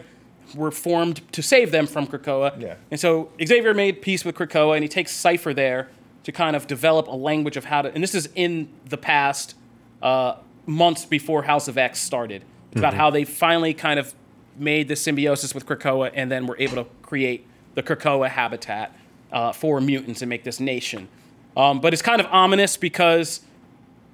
were formed to save them from Krakoa. Yeah. And so Xavier made peace with Krakoa, and he takes Cypher there to kind of develop a language of how to. And this is in the past uh, months before House of X started. It's about how they finally kind of made the symbiosis with Krakoa, and then were able to create the Krakoa habitat uh, for mutants and make this nation. Um, but it's kind of ominous because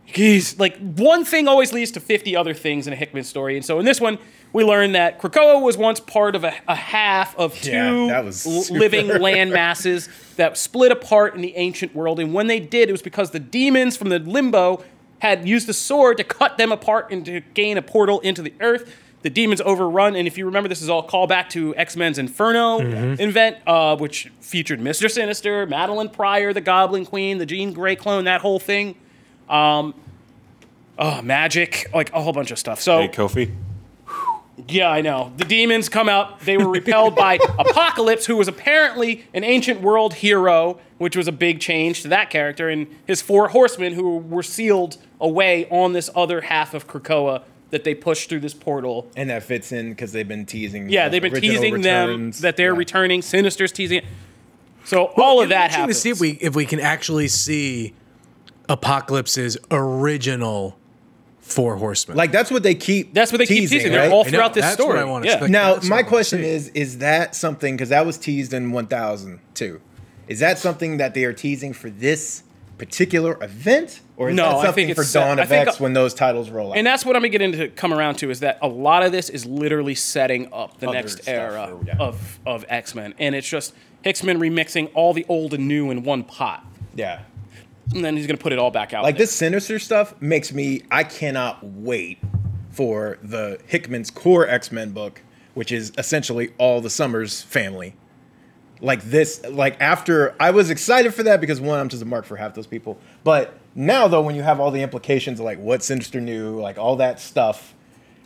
he's like one thing always leads to 50 other things in a Hickman story. And so in this one, we learn that Krakoa was once part of a, a half of two Yeah, was living land masses that split apart in the ancient world. And when they did, it was because the demons from the limbo had used the sword to cut them apart and to gain a portal into the earth. The demons overrun, and if you remember, this is all callback to X Men's Inferno event, uh, which featured Mister Sinister, Madelyne Pryor, the Goblin Queen, the Jean Grey clone, that whole thing. Um, oh, magic, like a whole bunch of stuff. So Hey, Kofi. yeah, I know. The demons come out. They were repelled by Apocalypse, who was apparently an ancient world hero, which was a big change to that character, and his four horsemen, who were sealed away on this other half of Krakoa that they push through this portal. And that fits in because they've been teasing. Yeah, they've been original teasing them that they're Yeah. returning. Sinister's teasing it. So all of that It'd be happens. To see if we if we can actually see Apocalypse's original Four Horsemen. Like that's what they keep. That's what they keep teasing, teasing. They're all I know, throughout this that's what story. I wanna yeah. see. Now, That's what my I wanna question is: Is that something? Because that was teased in 1002. Is that something that they are teasing for this particular event, or is No, that something for Dawn I of think, X when those titles roll out? And that's what I'm gonna get into come around to is that a lot of this is literally setting up the Other next era or- yeah. of of X Men, and it's just Hicksman remixing all the old and new in one pot, yeah, and then he's gonna put it all back out. like there. this Sinister stuff makes me. I cannot wait for the Hickman's core X Men book, which is essentially all the Summers family. Like this, like after I was excited for that because one, I'm just a mark for half those people. But now though, when you have all the implications of like what Sinister knew, like all that stuff,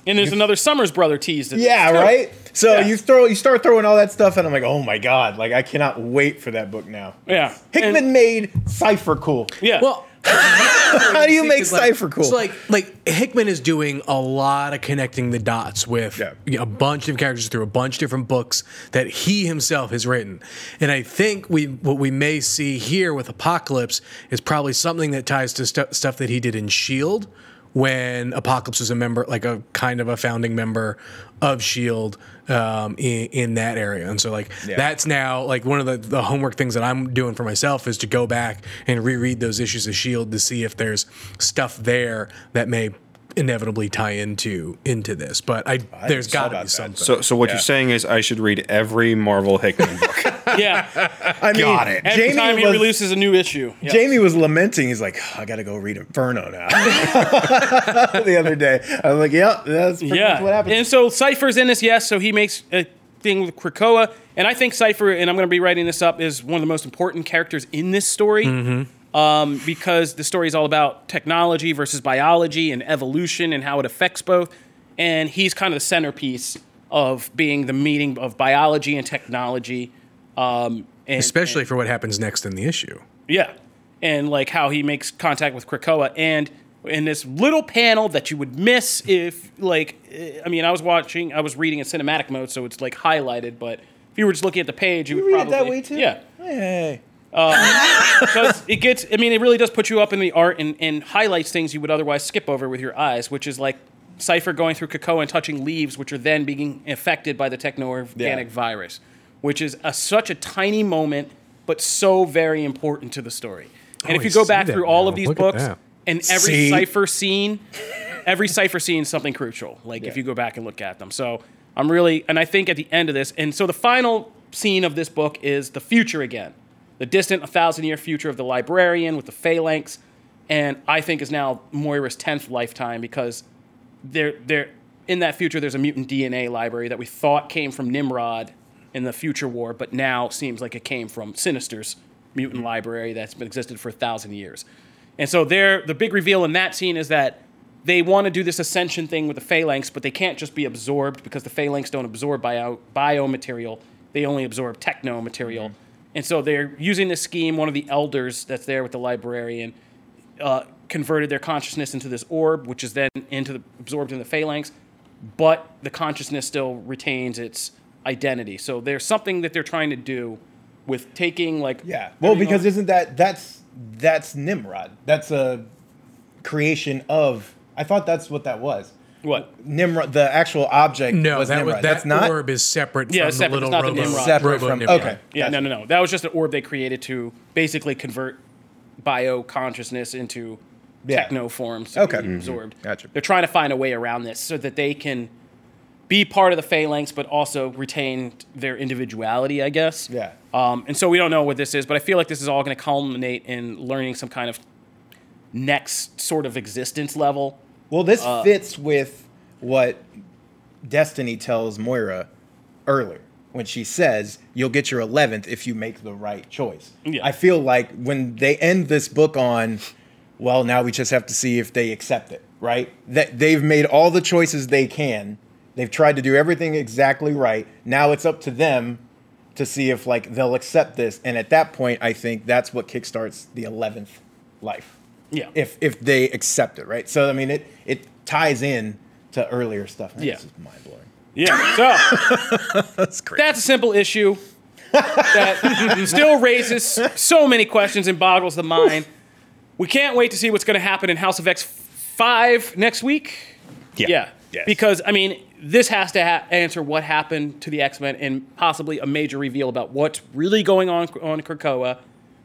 and there's another Summers brother teased. in Yeah, right. So Yeah. you throw you start throwing all that stuff, and I'm like, oh my god, like I cannot wait for that book now. Yeah, Hickman And- made Cypher cool. yeah. well, How do you make It's like- Cypher cool? It's like like Hickman is doing a lot of connecting the dots with Yeah. you know, a bunch of characters through a bunch of different books that he himself has written. And I think we what we may see here with Apocalypse is probably something that ties to stu- stuff that he did in Shield when Apocalypse was a member, like a kind of a founding member of Shield um, in, in that area. And so like that's now like one of the, the homework things that I'm doing for myself is to go back and reread those issues of Shield to see if there's stuff there that may inevitably tie into into this. But I, there's saw got to be that. something. So, so what Yeah. you're saying is I should read every Marvel Hickman book. yeah. I mean, got it. Every Jamie time he releases a new issue, yeah. Jamie was lamenting. He's like, "Oh, I got to go read Inferno now. the other day, I was like, yeah, that's yeah. much what happened. And so Cypher's in this, yes. So he makes a thing with Krakoa, and I think Cypher, and I'm going to be writing this up, is one of the most important characters in this story. Mm-hmm. Um, because the story is all about technology versus biology and evolution and how it affects both. And he's kind of the centerpiece of being the meeting of biology and technology. Um, and, Especially for what happens next in the issue. Yeah. And like how he makes contact with Krakoa. And in this little panel that you would miss if, like, eh, I mean, I was watching, I was reading in cinematic mode, so it's like highlighted, but if you were just looking at the page, you, you would read probably. it that way too. Yeah. Hey. Uh, because it gets, I mean, it really does put you up in the art and, and highlights things you would otherwise skip over with your eyes, which is like Cypher going through Krakoa and touching leaves, which are then being affected by the techno-organic Yeah. virus, which is a, such a tiny moment, but so very important to the story. And Oh, if you go back through all of these Look books, and every See? Cypher scene, every Cypher scene is something crucial. Like if you go back and look at them. So I'm really, and I think at the end of this, and so the final scene of this book is the future again. The distant, a thousand year future of the librarian with the phalanx, and I think is now Moira's tenth lifetime because there, there, in that future, there's a mutant DNA library that we thought came from Nimrod in the future war, but now seems like it came from Sinister's mutant library that's been existed for a thousand years. And so there, the big reveal in that scene is that they want to do this ascension thing with the phalanx, but they can't just be absorbed because the phalanx don't absorb bio biomaterial. They only absorb techno material. Mm-hmm. And so they're using this scheme. One of the elders that's there with the librarian uh, converted their consciousness into this orb, which is then into the, absorbed in the phalanx, but the consciousness still retains its identity. So there's something that they're trying to do with taking like Yeah. Well, because on- isn't that that's that's Nimrod? That's a creation of. I thought that's what that was. What Nimrod, the actual object. No, was that was, Nimrod. that that's not orb is separate Yeah, from it's separate. the It's little not the Nimrod. Separate robo from- Nimrod. okay. Yeah, Gotcha. no, no, no. That was just an orb they created to basically convert bio consciousness into Yeah. techno forms to Okay. be Mhm. absorbed. Gotcha. They're trying to find a way around this so that they can be part of the phalanx, but also retain their individuality, I guess. Yeah. Um, and so we don't know what this is, but I feel like this is all going to culminate in learning some kind of next sort of existence level. Well, this Uh, fits with what Destiny tells Moira earlier when she says you'll get your 11th if you make the right choice. Yeah. I feel like when they end this book on, well, now we just have to see if they accept it, right? That they've made all the choices they can. They've tried to do everything exactly right. Now it's up to them to see if like they'll accept this. And at that point, I think that's what kickstarts the 11th life Yeah. if if they accept it, right? So I mean, it it ties in to earlier stuff. Man, Yeah. this is mind blowing. yeah. So That's great. that's a simple issue that still raises so many questions and boggles the mind. We can't wait to see what's going to happen in House of X 5 next week. Yeah. Yes. Because, I mean, this has to ha- answer what happened to the X Men and possibly a major reveal about what's really going on on Krakoa,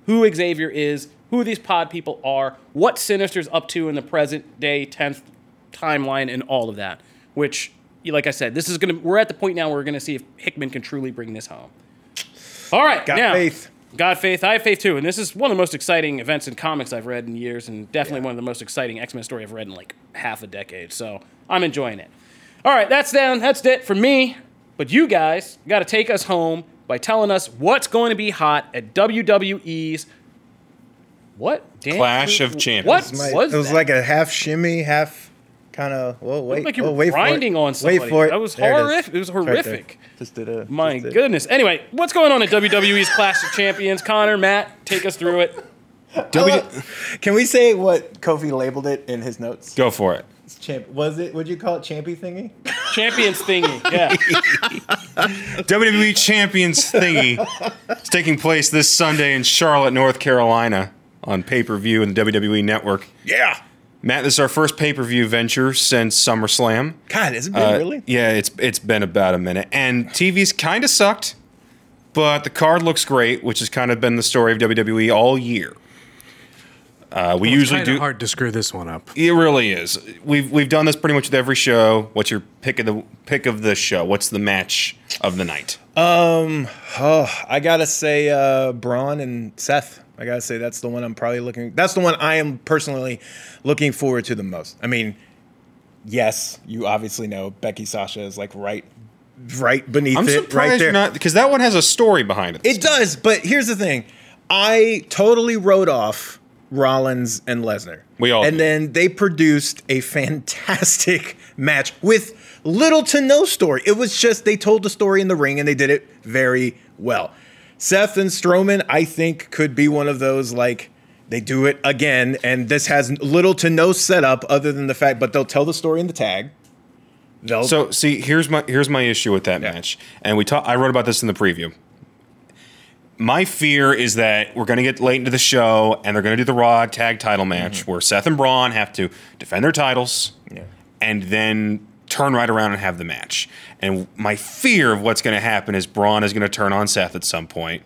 who Xavier is, who these pod people are, what Sinister's up to in the present day 10th timeline, and all of that. Which, like I said, this is to, we're at the point now where we're to see if Hickman can truly bring this home. All right. Got now, faith. Got faith. I have faith too. And this is one of the most exciting events in comics I've read in years, and definitely one of the most exciting X Men story I've read in like half a decade. So I'm enjoying it. All right, that's down. That's it for me. But you guys got to take us home by telling us what's going to be hot at WWE's what? Dan- Clash of Champions. What My- was it was that? like a half shimmy, half kind of. Whoa, wait! like you oh, were wait for it. grinding on somebody. Wait for it. That was There horrific. It was It's right horrific. Just did a. My did- goodness. Anyway, what's going on at WWE's Clash of Champions? Connor, Matt, take us through it. W- Can we say what Kofi labeled it in his notes? Go for it. It's champ. Was it? Would you call it champy thingy? Champions thingy. Yeah. WWE Champions thingy is taking place this Sunday in Charlotte, North Carolina on pay per view and the WWE Network. Yeah. Matt, this is our first pay per view venture since SummerSlam. God, has it been Uh, really? Yeah, it's it's been about a minute, and TV's kind of sucked, but the card looks great, which has kind of been the story of WWE all year. Uh, we usually Kind of do. hard to screw this one up. It really is. We've we've done this pretty much with every show. What's your pick of the pick of the show? What's the match of the night? Um, Oh, I gotta say, uh, Braun and Seth. I gotta say that's the one I'm probably looking. That's the one I am personally looking forward to the most. I mean, yes, you obviously know Becky Sasha is like right, right beneath I'm it, surprised right there. you're not because that one has a story behind it. It does, but here's the thing: I totally wrote off Rollins and Lesnar. We all and did. then they produced a fantastic match with little to no story. It was just they told the story in the ring and they did it very well. Seth and Strowman, I think, could be one of those like they do it again, and this has little to no setup other than the fact, but they'll tell the story in the tag. They'll So see, here's my here's my issue with that match, and we talked. I wrote about this in the preview. My fear is that we're going to get late into the show, and they're going to do the Raw tag title match Mm-hmm. where Seth and Braun have to defend their titles, Yeah. and then turn right around and have the match. And my fear of what's going to happen is Braun is going to turn on Seth at some point,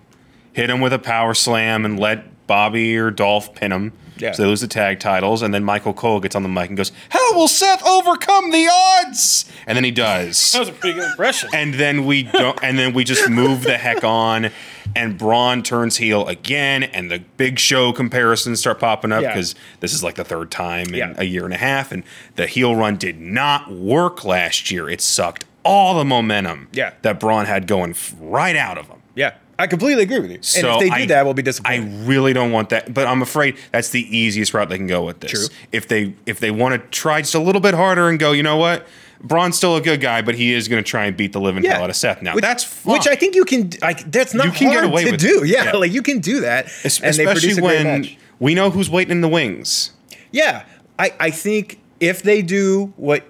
hit him with a power slam, and let Bobby or Dolph pin them. Yeah. So they lose the tag titles, and then Michael Cole gets on the mic and goes, "How will Seth overcome the odds?" And then he does. That was a pretty good impression. and then we don't and then we just move the heck on and Braun turns heel again and the big show comparisons start popping up Yeah. because this is like the third time in Yeah. a year and a half and the heel run did not work last year it sucked all the momentum Yeah. that Braun had going right out of him Yeah, I completely agree with you. so and if they do I- that, we'll be disappointed. I really don't want that, but I'm afraid that's the easiest route they can go with this. True. If they if they want to try just a little bit harder and go, you know what, Braun's still a good guy, but he is going to try and beat the living hell out of Seth. Now which, that's fine. which I think you can. Like that's not You can get hard away to with do. Yeah, Yeah. like you can do that, Es- and they produce especially when we know who's waiting in the wings. Yeah, I I think if they do what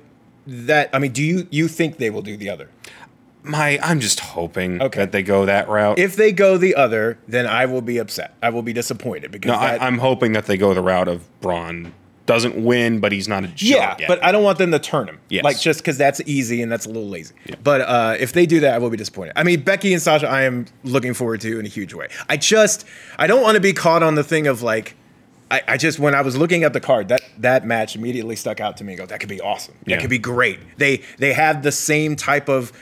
that, I mean, do you you think they will do the other? My, I'm just hoping Okay. that they go that route. If they go the other, then I will be upset. I will be disappointed because no, that, I, I'm hoping that they go the route of Braun doesn't win, but he's not a Yeah, yet. but I don't want them to turn him. Yes. Like just because that's easy and that's a little lazy. But uh, if they do that, I will be disappointed. I mean, Becky and Sasha, I am looking forward to in a huge way. I just I don't want to be caught on the thing of like. I, I just when I was looking at the card, that that match immediately stuck out to me. and Go, that could be awesome. That Yeah. could be great. They they have the same type of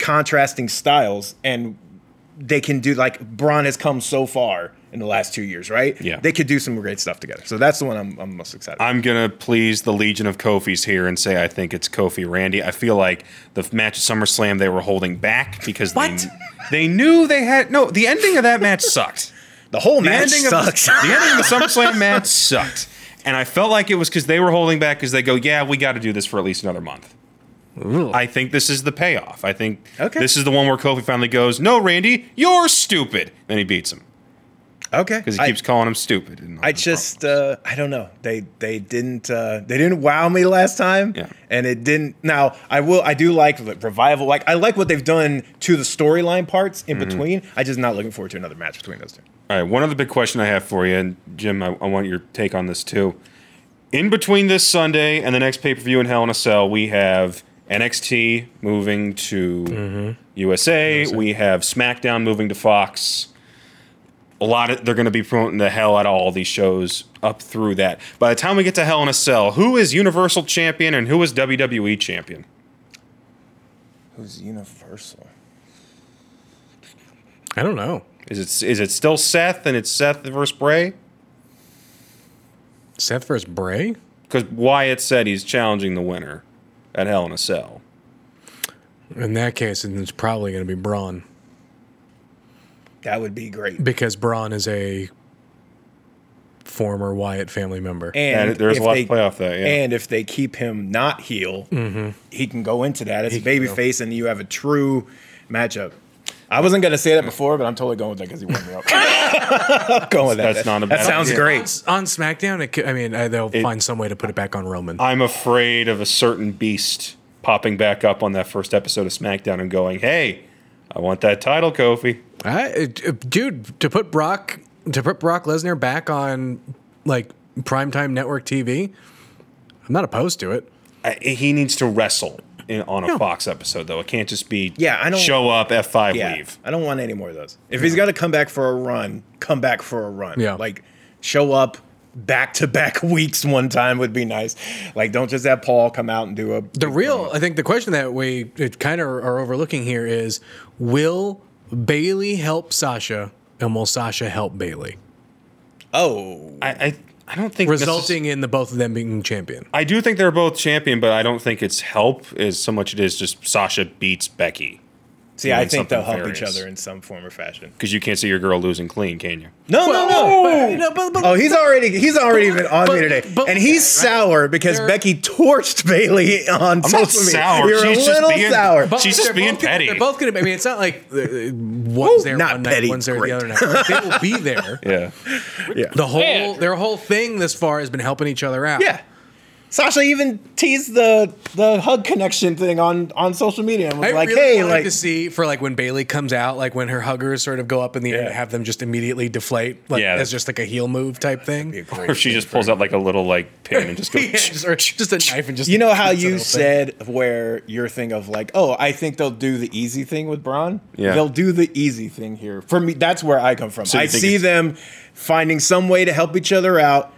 contrasting styles, and they can do like Braun has come so far in the last two years, right? Yeah. they could do some great stuff together. So that's the one I'm, I'm most excited. I'm gonna please the Legion of Kofi's here and say I think it's Kofi Randy. I feel like the match at SummerSlam they were holding back because What? They, they knew they had no. The ending of that match sucked. the whole The match sucks. of the, the ending of the SummerSlam match sucked, and I felt like it was because they were holding back because they go, yeah, we got to do this for at least another month. I think this is the payoff. I think Okay. this is the one where Kofi finally goes, "No, Randy, you're stupid." Then he beats him okay, because he I- keeps calling him stupid. and I just uh, I don't know. They they didn't uh, they didn't wow me last time. Yeah. And it didn't now I will I do like the revival. Like I like what they've done to the storyline parts in Mm-hmm. between. I just not looking forward to another match between those two. All right, one other big question I have for you, and Jim, I, I want your take on this too. In between this Sunday and the next pay per view in Hell in a Cell, we have NXT moving to mm-hmm. USA. We have SmackDown moving to Fox. A lot of they're going to be promoting the hell out of all these shows up through that. By the time we get to Hell in a Cell, who is Universal Champion and who is WWE Champion? Who's Universal? I don't know. Is it is it still Seth and it's Seth versus Bray? Seth versus Bray. Because Wyatt said he's challenging the winner at Hell in a Cell. In that case, it's probably going to be Braun That would be great. because Braun is a former Wyatt family member. And And there's a if lot they, to play off that, yeah. And if they keep him not heel, he can go into that as a Mm-hmm. babyface, and you have a true matchup. I wasn't gonna say that before, but I'm totally going with that because he warmed me up. going with that. That's not a that sounds idea. great. on SmackDown, it could, I mean, uh, they'll find some way to put it back on Roman. I'm afraid of a certain beast popping back up on that first episode of SmackDown and going, "Hey, I want that title, Kofi." I, it- it- dude, to put Brock to put Brock Lesnar back on like primetime network TV, I'm not opposed to it. I, he needs to wrestle in, on a Fox episode, though. It can't just be Yeah, I don't- show up F5 Yeah, leave. I don't want any more of those. If he's got to come back for a run, come back for a run. Yeah. like show up back to back weeks one time would be nice. Like don't just have Paul come out and do a The real, I think, the question that we uh, kind of are overlooking here is: Will Bayley help Sasha, and will Sasha help Bayley, oh I, I I don't think resulting in the both of them being champion? I do think they're both champion, but I don't think it's help as so much it is just Sasha beats Becky. See, I think they'll something help each other in some form or fashion. Because you can't see your girl losing clean, can you? No, no, no. no, but, but, Oh, he's already he's already been on but- me today, but- and he's sour because They're- Becky torched Bayley on I'm social media. sour. You're She's a just little being- sour. But- She's just they're being both petty. they're both going to. I mean, it's not like uh, one's there not one petty, night, one's there great. the other night. Like, they will be there. Yeah. yeah, The whole Yeah. their whole thing this far has been helping each other out. yeah. Sasha even teased the the hug connection thing on on social media and was I like, really "Hey, wanted like to see for like when Bayley comes out, like when her huggers sort of go up in the air and have them just immediately deflate, like Yeah. as just like a heel move type thing. Or she just pulls out like a little like pin and just goes. Yeah, just, or just a knife and just you know how you whole thing. said where your thing of like, oh, I think they'll do the easy thing with Braun. Yeah. they'll do the easy thing here. For me, that's where I come from. So I see them finding some way to help each other out.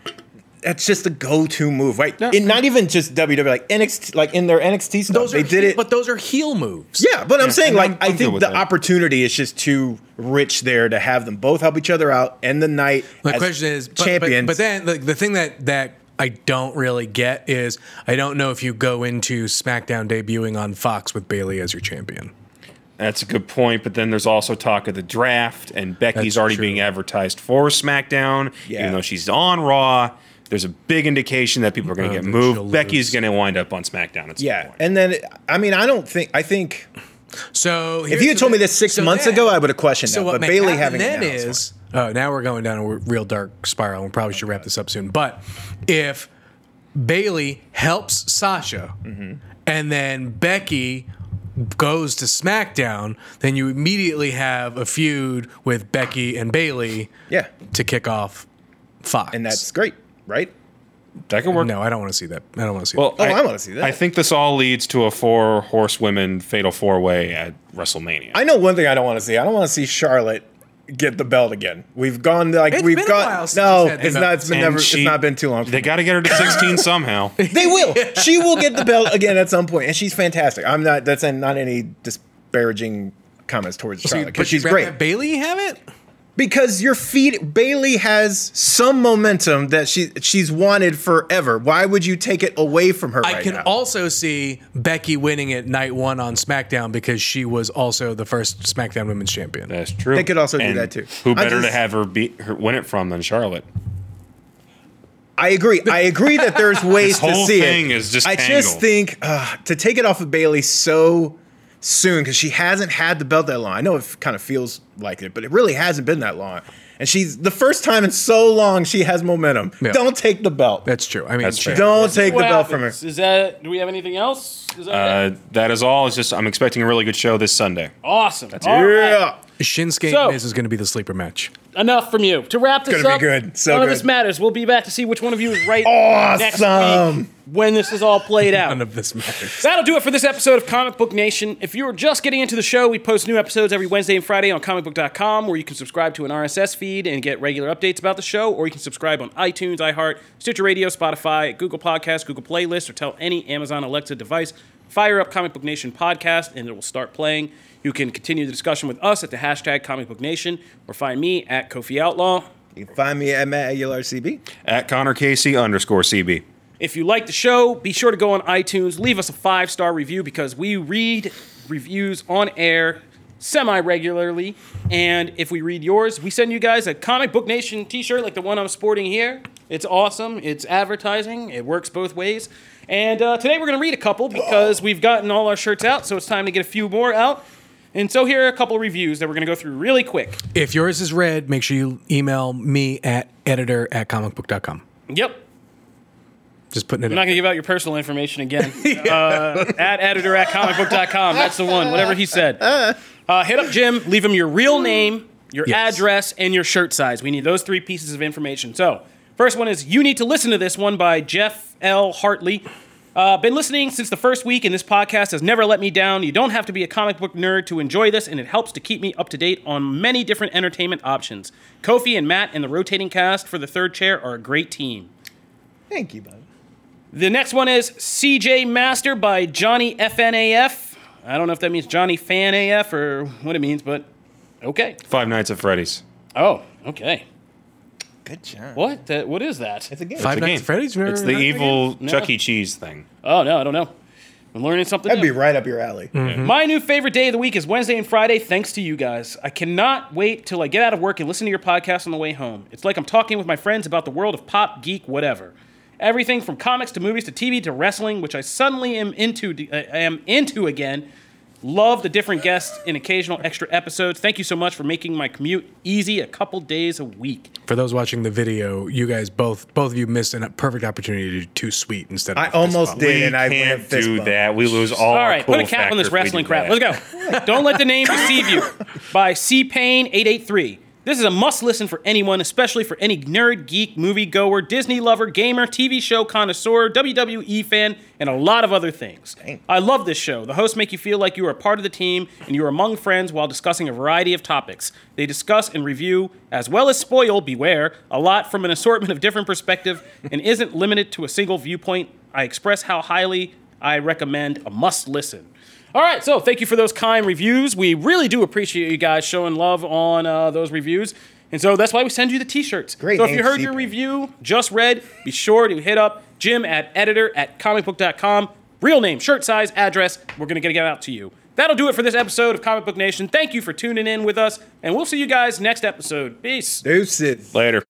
That's just a go-to move, right? In, not even just WWE, like NXT, like in their NXT stuff, those they are did heel- it. but those are heel moves. Yeah, but I'm saying and like I'm- i I'm good think the that. opportunity is just too rich there to have them both help each other out and the night. My as question is, but, champions. But, but then like, the thing that that I don't really get is I don't know if you go into SmackDown debuting on Fox with Bayley as your champion. That's a good point, but then there's also talk of the draft, and Becky's That's already true. being advertised for SmackDown, Yeah. even though she's on Raw. There's a big indication that people are going Oh, to get moved. she'll Becky's going to wind up on SmackDown at some yeah, point. and then I mean I don't think I think So if you had told me this six months ago, I would have questioned So that. what But Bayley happen having it then now is is oh now we're going down a real dark spiral. We probably should wrap this up soon. But if Bayley helps Sasha, Mm-hmm. and then Becky goes to SmackDown, then you immediately have a feud with Becky and Bayley yeah, to kick off Fox. and that's great, right? That could work. no, I don't want to see that. I don't want to see Well, Oh, I wanna see that. I think this all leads to a four horsewomen fatal four way at WrestleMania. I know one thing I don't want to see. I don't want to see Charlotte get the belt again. We've gone like It's we've been a got while since no. had It's not. It's been never. she- it's not been too long. They got to get her to 16 somehow. They will. She will get the belt again at some point, and she's fantastic. I'm not. That's not any disparaging comments towards So you- Charlotte but because she's you'd great. Bayley have it? Because your feet, Bayley has some momentum that she she's wanted forever. Why would you take it away from her? I right can now? also see Becky winning it night one on SmackDown because she was also the first SmackDown Women's Champion. That's true. They could also do that, too. Who I better to have her beat her win it from than Charlotte? I agree. I agree that there's ways to whole see thing it. is just I just tangled. think uh, to take it off of Bayley so soon because she hasn't had the belt that long. I know it kind of feels like it, but it really hasn't been that long. And she's the first time in so long she has momentum. Yeah. Don't take the belt. That's true. I mean, That's she- fair. Don't take the What belt from her. Is that? Do we have anything else? Is that Uh, that is all. It's just I'm expecting a really good show this Sunday. awesome? That's All right. Yeah. Shinsuke So- Miz is going to be the sleeper match. Enough from you. To wrap this gonna be up, good. So none of this matters. We'll be back to see which one of you is right next Awesome. week when this is all played out. None of this matters. That'll do it for this episode of Comic Book Nation. If you are just getting into the show, we post new episodes every Wednesday and Friday on comicbook.com, where you can subscribe to an RSS feed and get regular updates about the show, or you can subscribe on iTunes, iHeart, Stitcher Radio, Spotify, Google Podcasts, Google Playlist, or tell any Amazon Alexa device, fire up Comic Book Nation podcast, and it will start playing. You can continue the discussion with us at the hashtag Comic Book Nation, or find me at Kofi Outlaw. You can find me at Matt ULRCB. At Connor Casey underscore CB. If you like the show, be sure to go on iTunes, leave us a five star review because we read reviews on air semi regularly. And if we read yours, we send you guys a Comic Book Nation t shirt like the one I'm sporting here. It's awesome, it's advertising, it works both ways. And uh, today we're going to read a couple because we've gotten all our shirts out, so it's time to get a few more out. And so here are a couple of reviews that we're going to go through really quick. If yours is read, make sure you email me at editor at comicbook.com. Yep, Just putting it in. I'm not going to give out your personal information again. uh, at editor at comicbook.com. That's the one, whatever he said. Uh, hit up Jim, leave him your real name, your Yes. address, and your shirt size. We need those three pieces of information. So, first one is You Need to Listen to This One by Jeff L. Hartley. Uh, been listening since the first week, and this podcast has never let me down. You don't have to be a comic book nerd to enjoy this, and it helps to keep me up to date on many different entertainment options. Kofi and Matt and the rotating cast for the third chair are a great team. Thank you, bud. The next one is CJ Master by Johnny FNAF. I don't know if that means Johnny Fan AF or what it means, but okay. Five Nights at Freddy's. Oh, okay. Good job. What? That, what is that? It's a game. Five It's a Nights game. at Freddy's? It's the evil No. Chuck E. Cheese thing. Oh no, I don't know. I'm learning something. That'd be new. right up your alley. My new favorite day of the week is Wednesday and Friday, thanks to you guys. I cannot wait till I get out of work and listen to your podcast on the way home. It's like I'm talking with my friends about the world of pop, geek, whatever. Everything from comics to movies to TV to wrestling, which I suddenly am into uh, am into again. Love the different guests and occasional extra episodes. Thank you so much for making my commute easy a couple days a week. For those watching the video, you guys both both of you missed a perfect opportunity to do too sweet instead of I a fist almost did, We and I can't do bump. that. We lose all. All our cool put a cap on this factor if we wrestling crap. that. Let's go. Don't let the name deceive you by C Payne 883. This is a must listen for anyone, especially for any nerd, geek, movie goer, Disney lover, gamer, TV show connoisseur, WWE fan, and a lot of other things. I love this show. The hosts make you feel like you are a part of the team and you are among friends while discussing a variety of topics. They discuss and review, as well as spoil, beware, a lot from an assortment of different perspectives and isn't limited to a single viewpoint. I express how highly I recommend a must listen. All right, so thank you for those kind reviews. We really do appreciate you guys showing love on uh, those reviews. And so that's why we send you the t-shirts. Great So if you heard your review just read, be sure to hit up Jim at editor at comicbook.com. Real name, shirt size, address. We're going to get it out to you. That'll do it for this episode of Comic Book Nation. Thank you for tuning in with us, and we'll see you guys next episode. Peace. Deuces. Later.